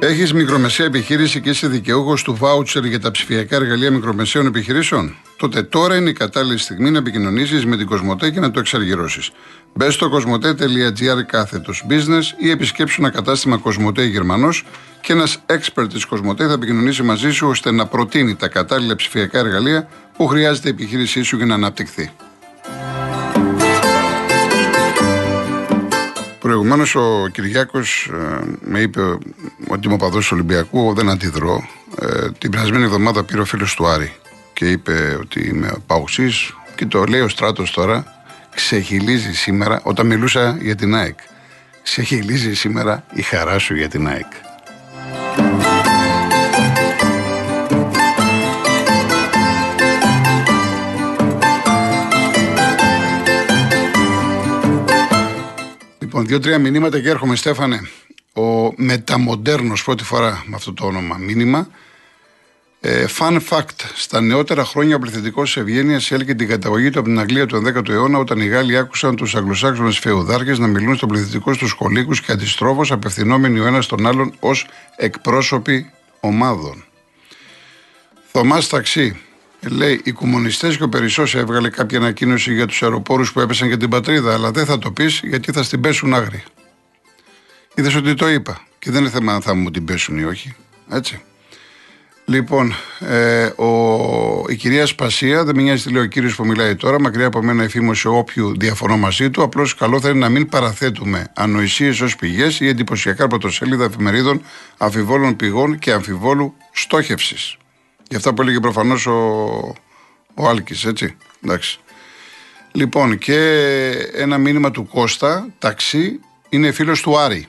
Έχεις μικρομεσαία επιχείρηση και είσαι δικαιούχος του βάουτσερ για τα ψηφιακά εργαλεία μικρομεσαίων επιχειρήσεων; Τότε τώρα είναι η κατάλληλη στιγμή να επικοινωνήσεις με την Κοσμοτέ και να το εξαργυρώσεις. Μπες στο κοσμοτέ.gr κάθετος business ή επισκέψου ένα κατάστημα Κοσμοτέ Γερμανός και ένας expert της Κοσμοτέ θα επικοινωνήσει μαζί σου ώστε να προτείνει τα κατάλληλα ψηφιακά εργαλεία που χρειάζεται η επιχείρησή σου για να αναπτυχθεί. Προηγουμένως ο Κυριάκος ε, με είπε ότι είμαι οπαδό του Ολυμπιακού. Δεν αντιδρώ. Ε, την περασμένη εβδομάδα πήρε ο φίλος του Άρη και είπε ότι είμαι παουξή. Και το λέει ο στράτος τώρα. Ξεχυλίζει σήμερα, όταν μιλούσα για την ΑΕΚ. Ξεχυλίζει σήμερα η χαρά σου για την ΑΕΚ. Λοιπόν, δύο-τρία μηνύματα και έρχομαι, Στέφανε. Ο μεταμοντέρνος πρώτη φορά με αυτό το όνομα μήνυμα. Ε, fun fact: Στα νεότερα χρόνια ο πληθυντικός της Ευγένειας έλκε την καταγωγή του από την Αγγλία του 10ου αιώνα, όταν οι Γάλλοι άκουσαν τους Αγγλοσάξονες φεουδάρχες να μιλούν στον πληθυντικό στου κολίκου και αντιστρόφως απευθυνόμενοι ο ένας τον άλλον ως εκπρόσωποι ομάδων. Θωμάς Ταξί, Λέει, οι κομμουνιστές και ο Περισσός έβγαλε κάποια ανακοίνωση για τους αεροπόρους που έπεσαν για την πατρίδα, αλλά δεν θα το πεις γιατί θα στην πέσουν άγρια. Είδες ότι το είπα. Και δεν είναι θέμα αν θα μου την πέσουν ή όχι. Έτσι. Λοιπόν, ε, ο, η κυρία Σπασία, δεν με νοιάζει τι λέει ο κύριος που μιλάει τώρα, μακριά από μένα εφήμωση όποιου διαφωνώ μαζί του. Απλώς καλό θα είναι να μην παραθέτουμε ανοησίες ως πηγές ή εντυπωσιακά πρωτοσέλιδα εφημερίδων αμφιβόλων πηγών και αμφιβόλου στόχευσης. Γι' αυτά που έλεγε προφανώς ο, ο Άλκης, έτσι. Εντάξει. Λοιπόν, και ένα μήνυμα του Κώστα, ταξί, είναι φίλος του Άρη.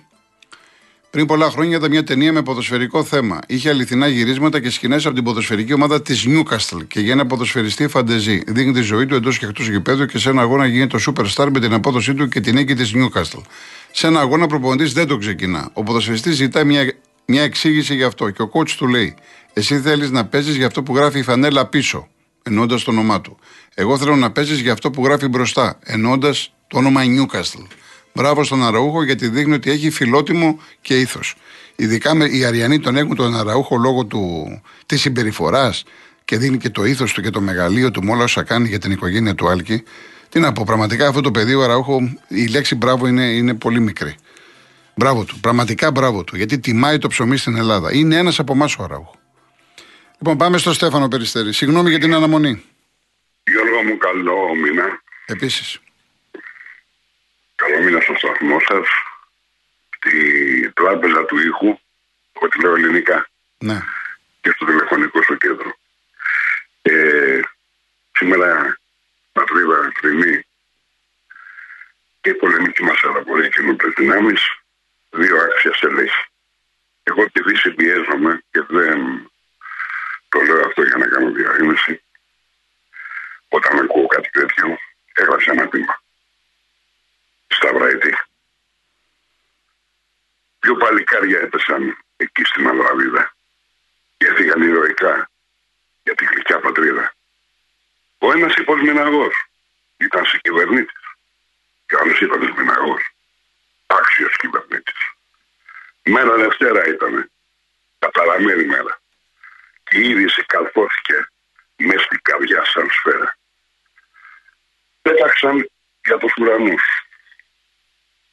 Πριν πολλά χρόνια ήταν μια ταινία με ποδοσφαιρικό θέμα. Είχε αληθινά γυρίσματα και σκηνές από την ποδοσφαιρική ομάδα της Newcastle και για ένα ποδοσφαιριστή φαντεζή. Δείχνει τη ζωή του εντός και εκτός γηπέδου και σε ένα αγώνα γίνεται το superstar με την απόδοσή του και την νίκη της Newcastle. Σε ένα αγώνα προπονητής δεν το ξεκινά. Ο ποδοσφαιριστής ζητάει μια, μια εξήγηση γι' αυτό και ο coach του λέει: εσύ θέλεις να παίζεις για αυτό που γράφει η φανέλα πίσω, εννοώντας το όνομά του. Εγώ θέλω να παίζεις για αυτό που γράφει μπροστά, εννοώντας το όνομα Newcastle. Μπράβο στον Αραούχο γιατί δείχνει ότι έχει φιλότιμο και ήθος. Ειδικά οι Αριανοί τον έχουν τον Αραούχο λόγω της συμπεριφοράς και δίνει και το ήθος του και το μεγαλείο του με όλα όσα κάνει για την οικογένεια του Άλκη. Τι να πω, πραγματικά αυτό το παιδί ο Αραούχο, η λέξη μπράβο είναι, είναι πολύ μικρή. Μπράβο του, πραγματικά μπράβο του, γιατί τιμάει το ψωμί στην Ελλάδα. Είναι ένας από εμάς ο Αραούχο. Λοιπόν, πάμε στο Στέφανο Περιστέρη. Συγγνώμη για την αναμονή. Γιώργο μου, καλό μήνα. Επίσης. Καλό μήνα στο σταθμό σας. Στη τράπεζα του ήχου, ό,τι λέω ελληνικά. Ναι. Και στο τηλεφωνικό στο κέντρο. Ε, σήμερα πατρίδα θρηνή και η πολεμική μας αεροπορία καινούργιε δυνάμει, δύο άξια στελέχη. Εγώ τη δύση πιέζομαι και δεν το λέω αυτό για να κάνω διαφήμιση. Όταν ακούω κάτι τέτοιο, έγραψε ένα πείμα. Στα Βραϊτή. Δύο παλικάρια έπεσαν εκεί στην Ανδραβίδα και έφυγαν ηρωικά για τη γλυκιά πατρίδα. Ο ένας υποσμηναγός ήταν σε κυβερνήτη και ο άλλος ήταν μηναγός. Άξιος κυβερνήτης. Μέρα Δευτέρα ήταν. Καταραμένη μέρα η είδηση καλφώθηκε μέσα στην καρδιά σαν σφαίρα. Πέταξαν για τους ουρανούς.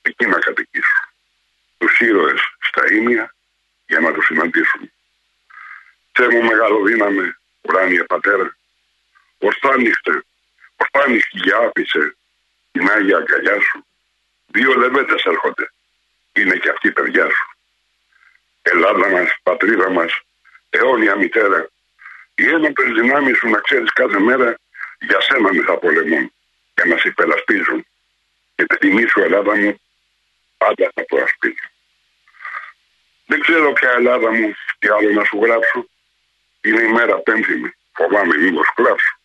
Εκεί να κατοικήσουν. Τους ήρωες στα ίμια για να τους συναντήσουν. Θεέ μου μεγαλοδύναμε, ουράνιε πατέρα, ορθάνυχτε, ορθάνυχτη για άπησε την Άγια αγκαλιά σου. Δύο λεβέντες έρχονται. Είναι και αυτή η παιδιά σου. Ελλάδα μας, πατρίδα μας, αιώνια μητέρα. Οι ένοπλες δυνάμεις σου να ξέρεις κάθε μέρα για σένα με θα πολεμούν και να σε υπερασπίζουν. Και τη τιμή σου Ελλάδα μου πάντα θα το ασπίζω. Δεν ξέρω ποια Ελλάδα μου τι άλλο να σου γράψω. Είναι η μέρα πέμπτη Φοβάμαι μήπως κλάψω.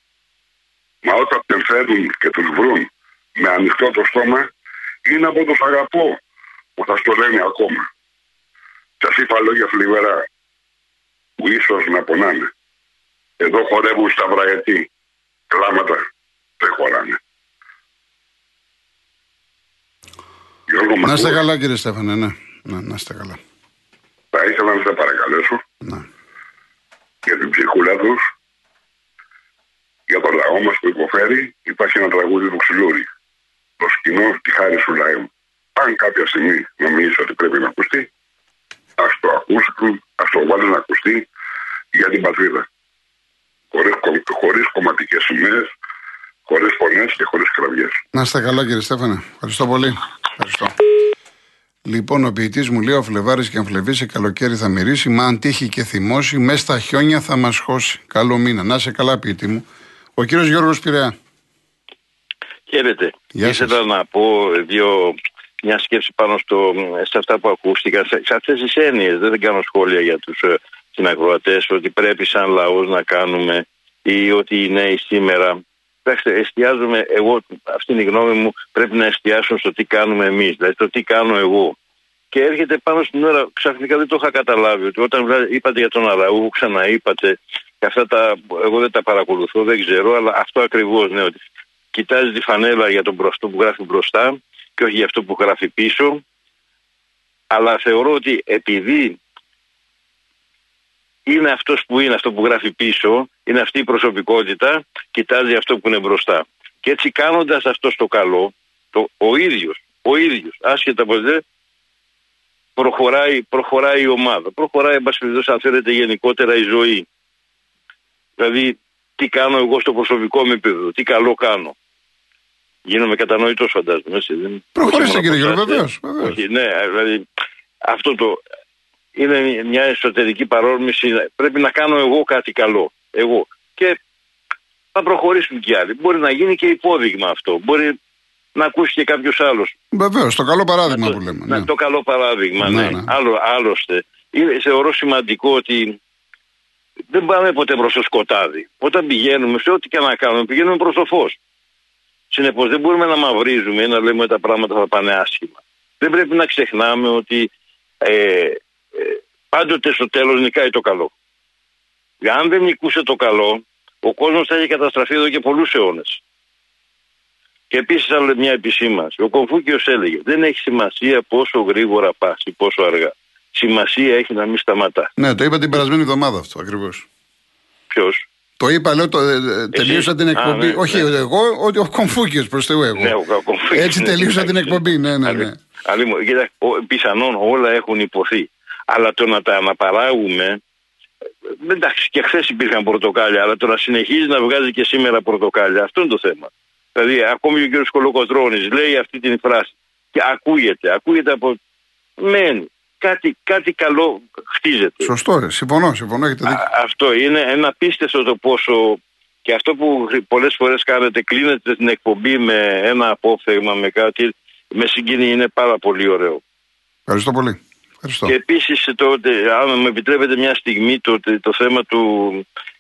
Μα όταν την φέρνουν και τους βρουν με ανοιχτό το στόμα, είναι από το αγαπώ που θα στο λένε ακόμα. Σα είπα λόγια φλιβερά που ίσως να πονάνε. Εδώ χορεύουν στα βραετή. Κλάματα δεν χωράνε. να είστε καλά κύριε Στέφανε, ναι. Να, να είστε καλά. Θα ήθελα να τα παρακαλέσω Ναι. για την ψυχούλα τους, για το λαό μας που υποφέρει. Υπάρχει ένα τραγούδι του Ξυλούρη. Το σκηνό τη χάρη σου λαού. Αν κάποια στιγμή νομίζεις ότι πρέπει να ακουστεί, α το ακούσουν, α το βάλουν να ακουστεί για την πατρίδα. Χωρίς χωρίς κομματικές σημαίες, χωρίς φωνέ και χωρίς κραυγές. Να είστε καλά, κύριε Στέφανε. Ευχαριστώ πολύ. Ευχαριστώ. Λοιπόν, ο ποιητής μου λέει: Ο Φλεβάρης και αν φλεβήσει, καλοκαίρι θα μυρίσει. Μα αν τύχει και θυμώσει, μες στα χιόνια θα μας χώσει. Καλό μήνα. Να είσαι καλά, ποιητή μου. Ο κύριος Γιώργος Πειραιά. Χαίρετε. Γεια Ήθελα σας. να πω δύο, μια σκέψη πάνω στο, σε αυτά που ακούστηκαν, σε, σε αυτές τις έννοιες. Δεν κάνω σχόλια για τους ε, συνακροατές ότι πρέπει σαν λαός να κάνουμε ή ότι οι νέοι σήμερα Κοιτάξτε, εστιάζουμε, εγώ, αυτή είναι η γνώμη μου, πρέπει να εστιάσουν στο τι κάνουμε εμείς, δηλαδή το τι κάνω εγώ. Και έρχεται πάνω στην ώρα, ξαφνικά δεν το είχα καταλάβει, ότι όταν βλά- είπατε για τον Αραούχο, ξαναείπατε, και αυτά τα, εγώ δεν τα παρακολουθώ, δεν ξέρω, αλλά αυτό ακριβώς, ναι, ότι κοιτάζει τη φανέλα για τον μπροστό που γράφει μπροστά και όχι για αυτό που γράφει πίσω. Αλλά θεωρώ ότι επειδή είναι αυτός που είναι, αυτό που γράφει πίσω, είναι αυτή η προσωπικότητα, κοιτάζει αυτό που είναι μπροστά. Και έτσι κάνοντας αυτό στο καλό, το, ο ίδιος, ο ίδιος, άσχετα από δεν, προχωράει, προχωράει η ομάδα. Προχωράει, εν πάση περιπτώσει, αν θέλετε, γενικότερα η ζωή. Δηλαδή, τι κάνω εγώ στο προσωπικό μου επίπεδο, τι καλό κάνω. Γίνομαι κατανοητός, φαντάζομαι. Έτσι, δεν... Προχωρήστε, όχι μόνο κύριε από Γιώργο, εσάς, βεβαίως, βεβαίως. Όχι, ναι, δηλαδή αυτό το είναι μια εσωτερική παρόρμηση. Πρέπει να κάνω εγώ κάτι καλό. Εγώ. Και θα προχωρήσουν κι άλλοι. Μπορεί να γίνει και υπόδειγμα αυτό. Μπορεί να ακούσει και κάποιος άλλος. Βεβαίως, το καλό παράδειγμα που λέμε. Να, ναι. Το καλό παράδειγμα, Ναι, ναι. ναι. Άλλο, άλλωστε, είναι, θεωρώ σημαντικό ότι δεν πάμε ποτέ προς το σκοτάδι. Όταν πηγαίνουμε, σε ό,τι και να κάνουμε, πηγαίνουμε προς το φως. Συνεπώς, δεν μπορούμε να μαυρίζουμε ή να λέμε ότι τα πράγματα θα πάνε άσχημα. Δεν πρέπει να ξεχνάμε ότι ε, ε, πάντοτε στο τέλος νικάει το καλό. Αν δεν νικούσε το καλό, ο κόσμος θα είχε καταστραφεί εδώ και πολλούς αιώνες. Και επίσης άλλο μια επισήμανση. Ο Κομφούκιος έλεγε: Δεν έχει σημασία πόσο γρήγορα πας ή πόσο αργά. Σημασία έχει να μην σταματάς. Ναι, το είπα την περασμένη εβδομάδα αυτό ακριβώς. Ποιος; Το είπα, λέω, το, ε, ε, τελείωσα την Α, εκπομπή. ναι, όχι ναι. εγώ, ότι ο Κομφούκιος προς Θεού εγώ. Ναι, ο Κομφούκιος, Έτσι ναι, τελείωσα την εντάξει. εκπομπή. Ναι, ναι, ναι. Ali, μου, κοίτα, ο- πιθανόν όλα έχουν υποθεί. Αλλά το να τα αναπαράγουμε. ε, Εντάξει, και χθες υπήρχαν πορτοκάλια, αλλά το να συνεχίζει να βγάζει και σήμερα πορτοκάλια, αυτό είναι το θέμα. Δηλαδή, ακόμη και ο κ. Κολοκοτρόνη λέει αυτή την φράση. Και ακούγεται, ακούγεται από. Μένει. Κάτι, κάτι καλό χτίζεται. Σωστό, ρε. Συμφωνώ, συμφωνώ, έχετε δίκιο. Α, αυτό είναι ένα απίστευτο το πόσο. Και αυτό που πολλές φορές κάνετε, κλείνετε την εκπομπή με ένα απόφθεγμα, με κάτι. Με συγκίνη είναι πάρα πολύ ωραίο. Ευχαριστώ πολύ. Ευχαριστώ. Και επίσης, αν μου επιτρέπετε μια στιγμή, το, το θέμα του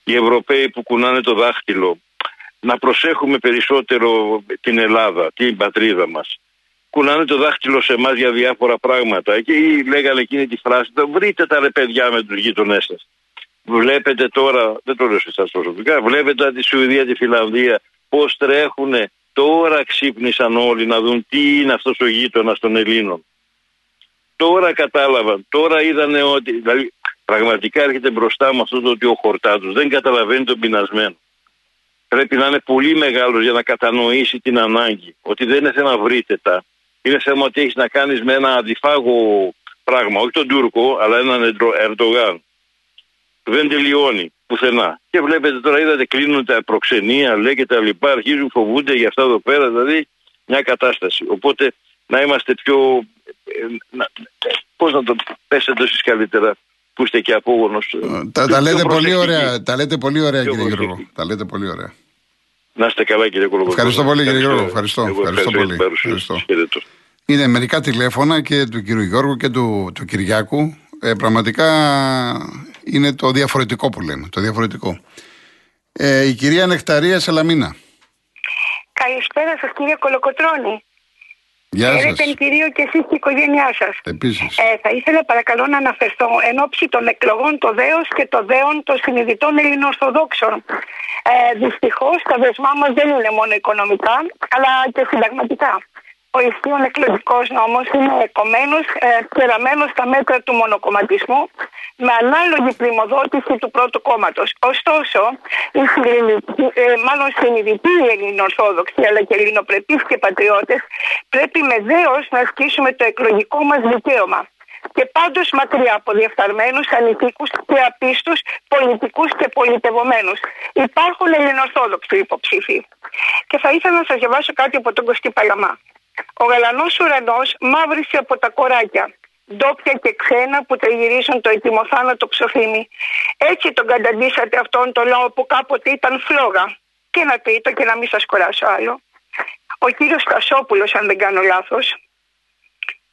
οι Ευρωπαίοι που κουνάνε το δάχτυλο. Να προσέχουμε περισσότερο την Ελλάδα, την πατρίδα μας. Κουνάνε το δάχτυλο σε εμάς για διάφορα πράγματα. Και ή λέγανε εκείνη τη φράση, «Το βρείτε τα ρε παιδιά με τους γείτονές σας. Βλέπετε τώρα, δεν το λέω σε εσάς προσωπικά, βλέπετε τη Σουηδία, τη Φιλανδία, πώς τρέχουν. Τώρα ξύπνησαν όλοι να δουν τι είναι αυτός ο γείτονας των Ελλήνων. Τώρα κατάλαβαν, τώρα είδανε ότι. Δηλαδή, πραγματικά έρχεται μπροστά μου αυτός το ότι ο Χορτάτος δεν καταλαβαίνει τον πεινασμένο. Πρέπει να είναι πολύ μεγάλος για να κατανοήσει την ανάγκη. Ότι δεν είναι θέμα βρύτετα. Είναι θέμα ότι έχεις να κάνεις με ένα αντιφάγο πράγμα. Όχι τον Τούρκο, αλλά έναν Ερντο- Ερντογάν. Που δεν τελειώνει πουθενά. Και βλέπετε τώρα, είδατε, κλείνουν τα προξενία, λέει και τα λοιπά. Αρχίζουν, φοβούνται για αυτά εδώ πέρα. Δηλαδή, μια κατάσταση. Οπότε, να είμαστε πιο. Πώς να το πέσετε εσείς καλύτερα, που είστε και απόγονος. Τα, τα λέτε πολύ ωραία, τα λέτε πολύ ωραία Πιο κύριε Γιώργο. προσεκτικοί. Τα λέτε πολύ ωραία. Να είστε καλά, κύριε Κολοκοτρώνη. Ευχαριστώ πολύ, κύριε Γιώργο. Ευχαριστώ. Εγώ Ευχαριστώ για την πολύ. παρουσία Ευχαριστώ. σας. Χαιρετώ. Είναι μερικά τηλέφωνα και του κύριου Γιώργου και του, του Κυριάκου. Ε, πραγματικά είναι το διαφορετικό που λέμε. Το διαφορετικό. Ε, η κυρία Νεκταρία Σελαμίνα. Καλησπέρα σας κύριε Κολοκοτρώνη. Γεια Χαίρετε σας. κυρίω και εσείς και η οικογένειά σας. Επίσης. Ε, θα ήθελα παρακαλώ να αναφερθώ εν ώψη των εκλογών το δέος και το δέον των συνειδητών Ελληνοορθοδόξων. Ε, Δυστυχώς τα δεσμά μας δεν είναι μόνο οικονομικά αλλά και συνταγματικά. Ο ισχύων εκλογικός νόμος είναι κομμένο και ραμμένο στα μέτρα του μονοκομματισμού με ανάλογη πρημοδότηση του πρώτου κόμματος. Ωστόσο, οι ε, μάλλον συνειδητοί Ελληνοορθόδοξοι αλλά και Ελληνοπρεπείς και πατριώτες πρέπει με δέος να ασκήσουμε το εκλογικό μας δικαίωμα και πάντως μακριά από διαφθαρμένους, ανηθίκους και απίστους πολιτικούς και πολιτευομένους. Υπάρχουν ελληνοορθόδοξοι υποψήφοι. Και θα ήθελα να σας διαβάσω κάτι από τον Κωστή Παλαμά. Ο γαλανός ουρανός μαύρισε από τα κοράκια ντόπια και ξένα που τριγυρίζουν το ετοιμοθάνατο ψοφίμι. Έτσι τον καταντήσατε αυτόν τον λαό που κάποτε ήταν φλόγα. Και ένα τρίτο και να μην σας κοράσω άλλο. Ο κύριος Κασόπουλος, αν δεν κάνω λάθος,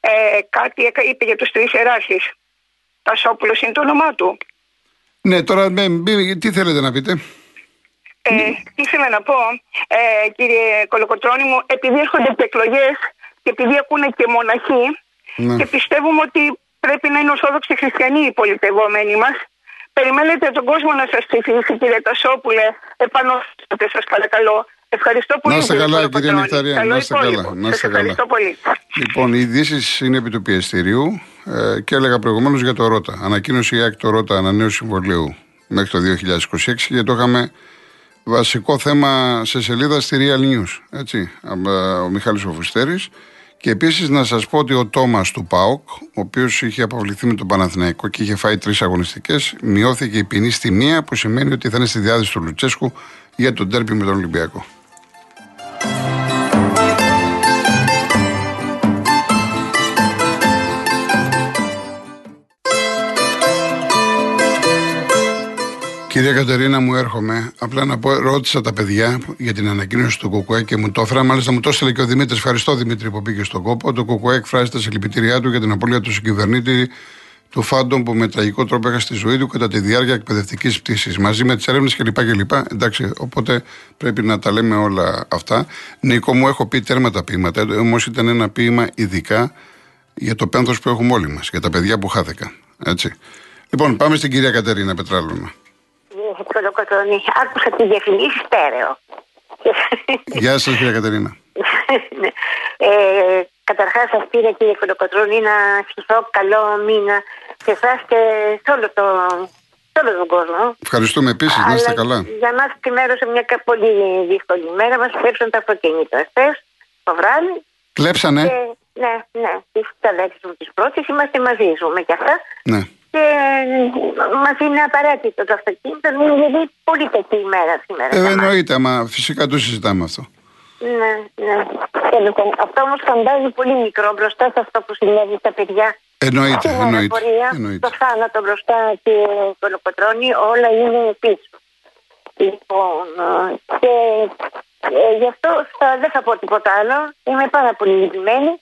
ε, κάτι είπε για τους τρεις εράρχες. Τασόπουλος είναι το όνομά του. Ναι, τώρα τι θέλετε να πείτε; Ε, τι ήθελα να πω, ε, κύριε Κολοκοτρώνη μου, επειδή έρχονται και εκλογέ και επειδή ακούνε και μοναχοί ναι. και πιστεύουμε ότι πρέπει να είναι ορθόδοξοι χριστιανοί οι πολιτευόμενοι μας, περιμένετε τον κόσμο να σας ψηφίσει κύριε Τασόπουλε, επανόρθωτε σας παρακαλώ, Ευχαριστώ πολύ. Να είστε καλά, κυρία Νεκταρία. Να είστε καλά. Να είστε καλά. Πολύ. Λοιπόν, οι ειδήσεις είναι επί του πιεστηρίου ε, και έλεγα προηγουμένως για το ΡΟΤΑ. Ανακοίνωση η ΑΚ το ΡΟΤΑ ανανέωση συμβολίου μέχρι το 2026 και το είχαμε βασικό θέμα σε σελίδα στη Real News. Έτσι, ο Μιχάλης Οφουστέρης. Και επίσης να σας πω ότι ο Τόμας του ΠΑΟΚ, ο οποίος είχε αποβληθεί με τον Παναθηναϊκό και είχε φάει τρεις αγωνιστικές, μειώθηκε η ποινή στη μία, που σημαίνει ότι θα είναι στη διάθεση του Λουτσέσκου για τον τέρπι με τον Ολυμπιακό. Κυρία Κατερίνα, μου έρχομαι. Απλά να πω, ρώτησα τα παιδιά για την ανακοίνωση του ΚΚΕ και μου το έφερα. Μάλιστα, μου το έστειλε και ο Δημήτρης. Ευχαριστώ, Δημήτρη, που πήγε στον κόπο. Το ΚΚΕ εκφράζει τα συλληπιτήριά του για την απώλεια του συγκυβερνήτη του Φάντον που με τραγικό τρόπο έχασε τη ζωή του κατά τη διάρκεια εκπαιδευτικής πτήσης. Μαζί με τις έρευνες κλπ. κλπ. Εντάξει, οπότε πρέπει να τα λέμε όλα αυτά. Νίκο, μου έχω πει τέρμα τα ποίηματα. Όμως ήταν ένα ποίημα ειδικά για το πένθος που έχουμε όλοι μας, για τα παιδιά που χάθηκαν. Έτσι. Λοιπόν, πάμε στην κυρία Κατερίνα Πετράλωνα. Κολοκοτρώνη. Άκουσα τη διαφημίση στέρεο. Γεια σας, κύριε Κατερίνα. ναι. ε, Καταρχάς, σας πήρα, κύριε Κολοκοτρώνη, να ευχηθώ καλό μήνα σε εσάς και σε όλο, το, σε όλο τον κόσμο. Ευχαριστούμε επίσης, να είστε καλά. Για μας σε μια πολύ δύσκολη μέρα. Μας κλέψαν τα αυτοκίνητα χθε το βράδυ. Κλέψανε. Και, ναι, ναι. Τις ταλέξεις μου τις πρώτες είμαστε μαζί, ζούμε και αυτά. Ναι και μας είναι απαραίτητο το αυτοκίνητο. Είναι δηλαδή πολύ κακή ημέρα σήμερα. Ε, εννοείται, μα φυσικά το συζητάμε αυτό. Ναι, ναι. Λοιπόν, αυτό όμως φαντάζει πολύ μικρό μπροστά σε αυτό που συνέβη στα παιδιά. Εννοείται, εννοείται. εννοείται. Το θάνατο μπροστά και κολοκοτρώνει, όλα είναι πίσω. Λοιπόν, και ε, γι' αυτό θα, δεν θα πω τίποτα άλλο. Είμαι πάρα πολύ λυπημένη.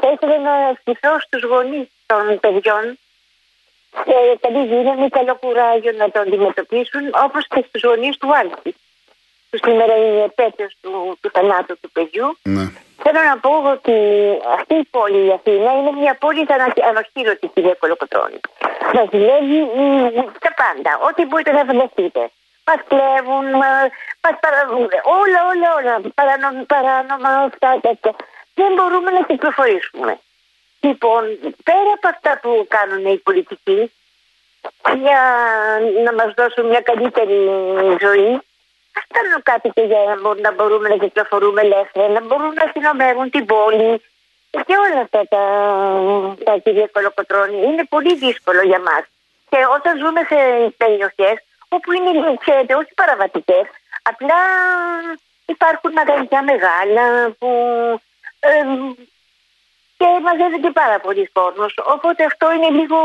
Θα ήθελα να ευχηθώ στους γονείς των παιδιών και καλή δύναμη, καλό κουράγιο να το αντιμετωπίσουν όπως και στους γονείς του Άλκη που σήμερα είναι επέτειος του, του θανάτου του παιδιού. Ναι. Θέλω να πω ότι αυτή η πόλη η Αθήνα είναι μια πόλη ανοχήρωτη κυρία Κολοκοτρώνη. Μας δουλεύει τα πάντα, ό,τι μπορείτε να φανταστείτε. Μας κλέβουν, μα παραβούν, όλα, όλα, όλα. Παράνομα, παράνομα αυτά, τέτοια. Δεν μπορούμε να κυκλοφορήσουμε. Λοιπόν, πέρα από αυτά που κάνουν οι πολιτικοί για να μας δώσουν μια καλύτερη ζωή, ας κάνουν κάτι και για να μπορούμε να κυκλοφορούμε ελεύθερα, να μπορούν να συνομεύουν την πόλη και όλα αυτά τα, τα κυρία Κολοκοτρώνη. Είναι πολύ δύσκολο για μας. Και όταν ζούμε σε περιοχές όπου είναι, ξέρετε, όχι παραβατικές, απλά υπάρχουν μαγαζιά μεγάλα που ε, και μαζεύεται πάρα πολλοί κόσμο. Οπότε αυτό είναι λίγο,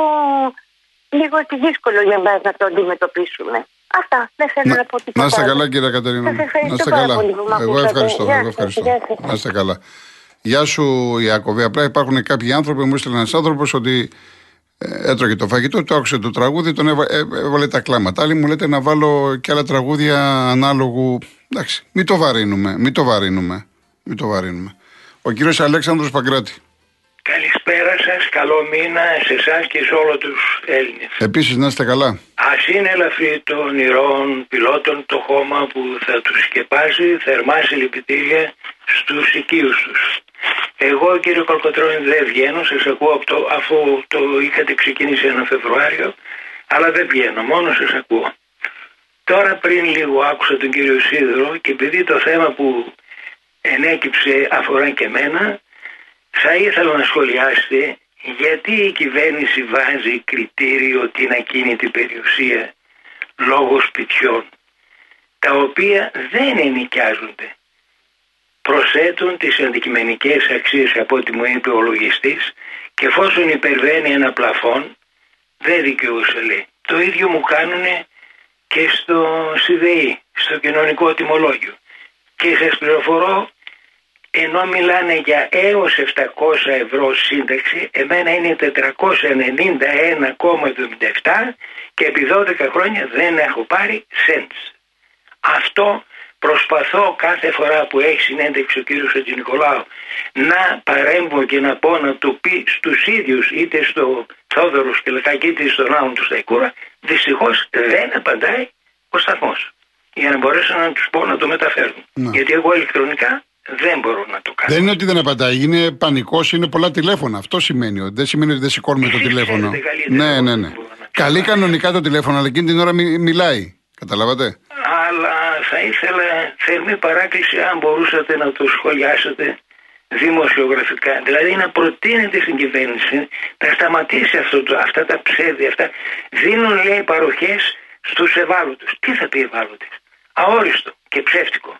λίγο δύσκολο για μας να το αντιμετωπίσουμε. Αυτά. Δεν θέλω να, πω τίποτα. Να είστε καλά, κύριε Κατερίνα. Να είστε καλά. Εγώ ευχαριστώ. Εγώ ευχαριστώ. Να είστε καλά. Γεια σου, Ιακωβή. Απλά υπάρχουν κάποιοι άνθρωποι, μου έστειλε ένας άνθρωπος ότι ε, έτρωγε το φαγητό, το άκουσε το τραγούδι, τον έβα, ε, έβαλε τα κλάματα. Άλλοι μου λέτε να βάλω και άλλα τραγούδια ανάλογου. Εντάξει, μην το βαρύνουμε. Μην το βαρύνουμε. Μην το βαρύνουμε. Ο κύριος Αλέξανδρος Παγκράτη. Καλησπέρα σα, καλό μήνα σε εσάς και σε όλου τους Έλληνες. Επίσης, να είστε καλά. Α είναι ελαφρύ των ονειρών πιλότων το χώμα που θα τους σκεπάζει θερμά συλληπιτήρια στους οικείους τους. Εγώ κύριε Κολκοτρώνη δεν βγαίνω, σας ακούω από το, αφού το είχατε ξεκινήσει ένα Φεβρουάριο, αλλά δεν βγαίνω, μόνο σας ακούω. Τώρα πριν λίγο άκουσα τον κύριο Σίδωρο και επειδή το θέμα που ενέκυψε αφορά και μένα, θα ήθελα να σχολιάσετε γιατί η κυβέρνηση βάζει κριτήριο την ακίνητη περιουσία λόγω σπιτιών, τα οποία δεν ενοικιάζονται. Προσθέτουν τις αντικειμενικές αξίες από ό,τι μου είπε ο λογιστής και εφόσον υπερβαίνει ένα πλαφόν δεν δικαιούσε λέει. Το ίδιο μου κάνουν και στο ΣΥΔΕΗ, στο κοινωνικό τιμολόγιο. Και σας πληροφορώ ενώ μιλάνε για έως 700 ευρώ σύνταξη, εμένα είναι 491,77 και επί 12 χρόνια δεν έχω πάρει cents. Αυτό προσπαθώ κάθε φορά που έχει συνέντευξη ο κύριος Νικολάου να παρέμβω και να πω να το πει στους ίδιους είτε στο Θόδωρος Σκελακάκη είτε στον Άουν του Σταϊκούρα δυστυχώς δεν απαντάει ο σταθμός για να μπορέσω να τους πω να το μεταφέρουν. Ναι. Γιατί εγώ ηλεκτρονικά δεν μπορώ να το κάνω. Δεν είναι ότι δεν απαντάει, είναι πανικός, είναι πολλά τηλέφωνα. Αυτό σημαίνει. ότι- Δεν σημαίνει ότι δεν σηκώνουμε το Εσείς τηλέφωνο. ξέρετε καλύτερα Ναι, από ναι, ό,τι ναι. μπορώ να Καλεί κάνω. κανονικά το τηλέφωνο, αλλά εκείνη την ώρα μι- μιλάει. Καταλάβατε; Αλλά θα ήθελα θερμή παράκληση αν μπορούσατε να το σχολιάσετε δημοσιογραφικά. Δηλαδή να προτείνετε στην κυβέρνηση να σταματήσει αυτό το, αυτά τα ψέδια. Αυτά. Δίνουν λέει παροχές στους ευάλωτους. Τι θα πει ευάλωτες; Αόριστο και ψεύτικο.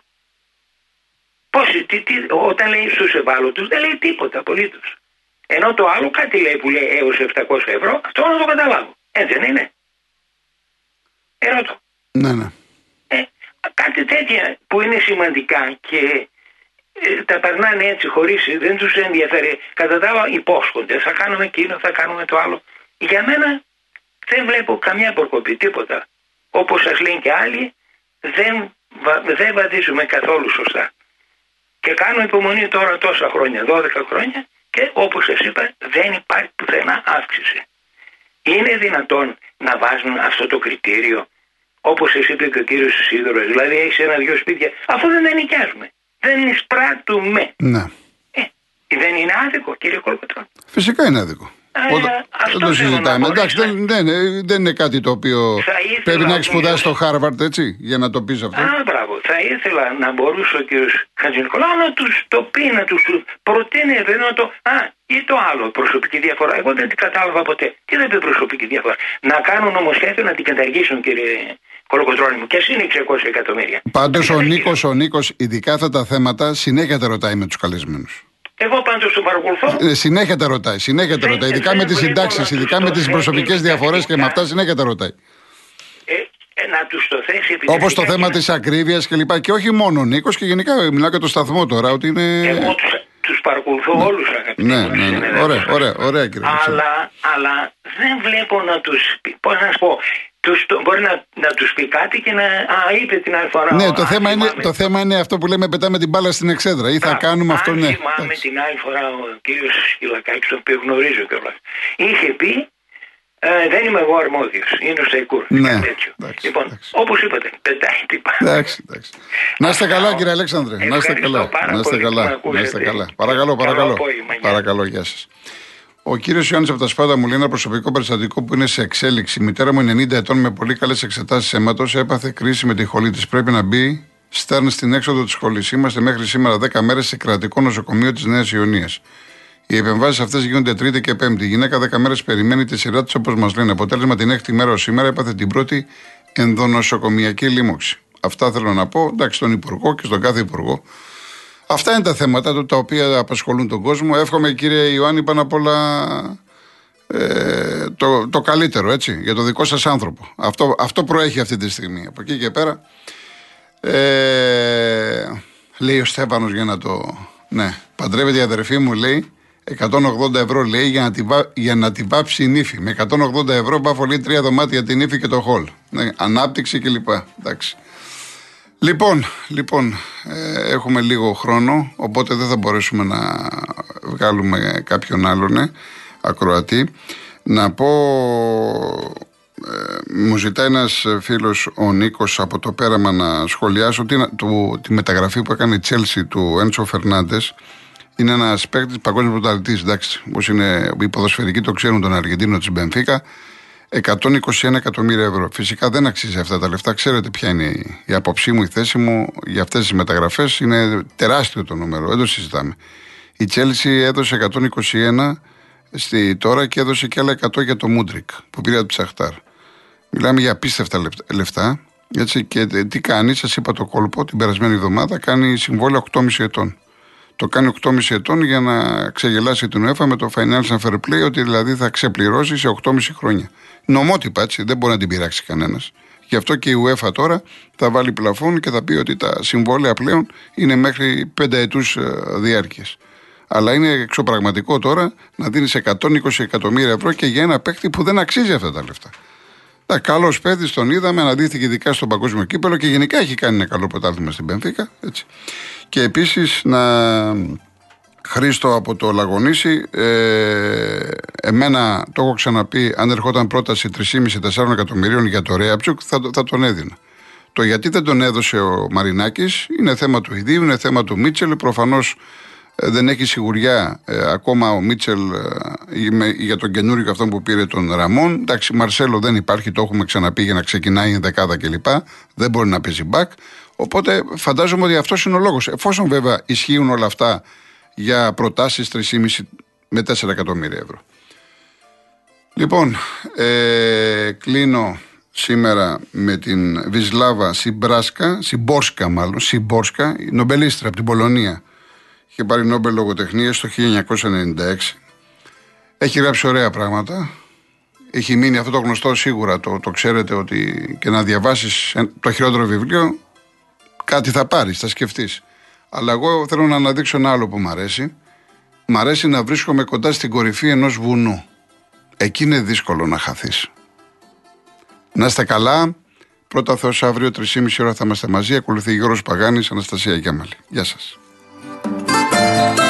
Πώς, τι, τι, όταν λέει στους ευάλωτους δεν λέει τίποτα απολύτως. Ενώ το άλλο κάτι λέει που λέει έως 700 ευρώ, αυτό να το καταλάβω. Έτσι δεν είναι. Ερωτώ. Ναι, ναι. Ε, κάτι τέτοια που είναι σημαντικά και ε, τα περνάνε έτσι χωρίς, δεν τους ενδιαφέρει. Κατά τα άλλα υπόσχονται, θα κάνουμε εκείνο, θα κάνουμε το άλλο. Για μένα δεν βλέπω καμιά προκοπή, τίποτα. Όπως σας λένε και άλλοι, δεν, βα- δεν βαδίζουμε καθόλου σωστά. Και κάνω υπομονή τώρα τόσα χρόνια, 12 χρόνια και όπως σας είπα δεν υπάρχει πουθενά αύξηση. Είναι δυνατόν να βάζουν αυτό το κριτήριο όπως σας είπε και ο κύριος Σίδωρος, δηλαδή έχεις ένα-δυο σπίτια, αφού δεν τα νοικιάζουμε. Δεν εισπράττουμε. ναι. Ε, δεν είναι άδικο κύριε Κολοκοτρώνη. Φυσικά είναι άδικο. Ε, Όταν- αυτό δεν το θέλω να συζητάμε. πω, Εντάξει, ναι. δεν, δεν, δεν είναι κάτι το οποίο Θα ήθελα πρέπει να να έχει σπουδάσει στο πω- Χάρβαρτ, έτσι, για να το πεις αυτό. Α, μπράβο. Θα ήθελα να μπορούσε ο κύριος Χατζηνικολάου να τους το πει, να τους προτείνει δεν να το... Α, ή το άλλο, προσωπική διαφορά. Εγώ δεν την κατάλαβα ποτέ. Τι δεν πει προσωπική διαφορά. Να κάνουν νομοσχέδιο να την καταργήσουν κύριε Κολοκοτρώνη μου. Και εσύ είναι 600 εκατομμύρια. Πάντως Να την ο καταργήσουν. Νίκος, ο Νίκος, ειδικά αυτά τα θέματα, συνέχεια τα ρωτάει με τους καλεσμένους. Εγώ πάντως το παρακολουθώ. Ε, συνέχεια τα ρωτάει, συνέχεια τα Δεν- ρωτάει. Ειδικά δεν με τις βλέπω συντάξεις, να τους ειδικά με το τις θέτει προσωπικές διαφορές και με επιτακτικά. αυτά συνέχεια τα ρωτάει. Ε, ε, να τους το θέσει Όπως το επιτακτικά θέμα και της ακρίβειας κλπ. Και όχι μόνο ο Νίκος και γενικά μιλάω για το σταθμό τώρα, ότι είναι. Εγώ τους, τους παρακολουθώ όλους αγαπητοί Ναι, μου ναι, ναι. συναδέλφους. Ωραία, ωραία, ωραία κύριε Αλεξάνδρου. Αλλά, αλλά δεν βλέπω να τους πει, πώς να σου πω, τους, το- μπορεί να, να τους πει κάτι και να, α, είπε την άλλη φορά. Ναι, ο- το αν θέμα, είναι, θυμάμαι- το θέμα είναι αυτό που λέμε πετάμε την μπάλα στην εξέδρα. Ή θα Α, κάνουμε αυτό, αν ναι. θυμάμαι Εντάξει. την άλλη φορά ο κύριος Σκυλακάκης, τον οποίο γνωρίζω κιόλας, είχε πει ε, δεν είμαι εγώ αρμόδιος, είναι ο Σταϊκούρ. Ναι, κάτι τέτοιο. εντάξει, λοιπόν, εντάξει. όπως είπατε, πετάει την μπάλα. Εντάξει, εντάξει. Να είστε καλά, κύριε Αλέξανδρε. Να είστε Ευχαριστώ καλά. πάρα Να είστε πολύ που με καλά. Να ακούσατε. είστε καλά. Παρακαλώ, Καλό παρακαλώ. απόγευμα, γεια. Παρακαλώ, γεια σας. Ο κύριος Ιωάννης από τα Σπάτα μου λέει ένα προσωπικό περιστατικό που είναι σε εξέλιξη. Η μητέρα μου 90 ετών με πολύ καλές εξετάσεις αίματος έπαθε κρίση με τη χολή της. Πρέπει να μπει στέρν στην έξοδο της σχολής. Είμαστε μέχρι σήμερα 10 μέρες σε κρατικό νοσοκομείο της Νέας Ιωνίας. Οι επεμβάσεις αυτές γίνονται Τρίτη και Πέμπτη. Η γυναίκα 10 μέρες περιμένει τη σειρά της όπως μας λένε. Αποτέλεσμα την έκτη μέρα ως σήμερα έπαθε την πρώτη ενδονοσοκομιακή λίμωξη. Αυτά θέλω να πω. Εντάξει, στον Υπουργό και στον κάθε Υπουργό. Αυτά είναι τα θέματα του τα οποία απασχολούν τον κόσμο. Εύχομαι κύριε Ιωάννη πάνω απ' όλα ε, το, το καλύτερο έτσι για το δικό σας άνθρωπο. Αυτό, αυτό προέχει αυτή τη στιγμή. Από εκεί και πέρα ε, λέει ο Στέφανος για να το... Ναι, παντρεύεται η αδερφή μου λέει 180 ευρώ λέει για να, τη, βά- για να τη βάψει η νύφη. Με 180 ευρώ βάφω λέει τρία δωμάτια την νύφη και το χολ. Ναι, ανάπτυξη κλπ. Εντάξει. Λοιπόν, λοιπόν ε, έχουμε λίγο χρόνο, οπότε δεν θα μπορέσουμε να βγάλουμε κάποιον άλλον ε, ακροατή. Να πω, ε, μου ζητάει ένας φίλος ο Νίκος από το πέραμα να σχολιάσω τη, του, τη μεταγραφή που έκανε η Τσέλσι του Έντσο Φερνάντες Είναι ένας παίκτης παγκόσμιος πρωταθλητής. Εντάξει, όπως είναι οι ποδοσφαιρικοί το ξέρουν τον Αργεντίνο της Μπενφίκα. 121 εκατομμύρια ευρώ. Φυσικά δεν αξίζει αυτά τα λεφτά. Ξέρετε ποια είναι η άποψή μου, η θέση μου για αυτές τις μεταγραφές. Είναι τεράστιο το νούμερο. Δεν το συζητάμε. Η Τσέλση έδωσε 121 στη, τώρα και έδωσε και άλλα 100 για το Μούντρικ που πήρε από τη Σαχτάρ. Μιλάμε για απίστευτα λεφτά. Έτσι, και τι κάνει, σας είπα το κόλπο την περασμένη εβδομάδα, κάνει συμβόλαιο 8,5 ετών. Το κάνει 8,5 ετών για να ξεγελάσει την UEFA με το Financial Fair Play, ότι δηλαδή θα ξεπληρώσει σε 8,5 χρόνια. Νομότυπα έτσι, δεν μπορεί να την πειράξει κανένας. Γι' αυτό και η UEFA τώρα θα βάλει πλαφόν και θα πει ότι τα συμβόλαια πλέον είναι μέχρι 5 ετούς ε, διάρκειας. Αλλά είναι εξωπραγματικό τώρα να δίνεις 120 εκατομμύρια ευρώ και για ένα παίκτη που δεν αξίζει αυτά τα λεφτά. Τα καλός παιδί τον είδαμε, αναδείχθηκε ειδικά στον παγκόσμιο κύπελο και γενικά έχει κάνει ένα καλό πρωτάθλημα στην Πενφύκα. Έτσι. Και επίσης να. Χρήστο από το Λαγονίσι, ε, εμένα το έχω ξαναπεί, αν ερχόταν πρόταση 3,5-4 εκατομμυρίων για το Ρέαψουκ, θα, θα τον έδινα. Το γιατί δεν τον έδωσε ο Μαρινάκης είναι θέμα του ιδίου, είναι θέμα του Μίτσελ. Προφανώς ε, δεν έχει σιγουριά ε, ακόμα ο Μίτσελ ε, για τον καινούριο αυτό που πήρε τον Ραμόν. Εντάξει, Μαρσέλο δεν υπάρχει, το έχουμε ξαναπεί για να ξεκινάει η δεκάδα κλπ. Δεν μπορεί να παίζει μπακ. Οπότε φαντάζομαι ότι αυτός είναι ο λόγος. Εφόσον βέβαια ισχύουν όλα αυτά για προτάσεις 3,5 με 4 εκατομμύρια ευρώ. Λοιπόν, ε, κλείνω σήμερα με την Βυσλάβα Σιμπράσκα, Σιμπόρσκα μάλλον, Σιμπόρσκα, νομπελίστρα από την Πολωνία Είχε πάρει Νόμπελ λογοτεχνίας το 1996. Έχει γράψει ωραία πράγματα. Έχει μείνει αυτό το γνωστό σίγουρα, το, το ξέρετε ότι και να διαβάσεις το χειρότερο βιβλίο, κάτι θα πάρεις, θα σκεφτείς. Αλλά εγώ θέλω να αναδείξω ένα άλλο που μου αρέσει. Μ' αρέσει να βρίσκομαι κοντά στην κορυφή ενός βουνού. Εκεί είναι δύσκολο να χαθείς. Να είστε καλά. Πρώτα Θεός αύριο 3,5 ώρα θα είμαστε μαζί. Ακολουθεί Γιώργος Παγάνης, Αναστασία Γιάμαλη. Γεια σας. Thank you.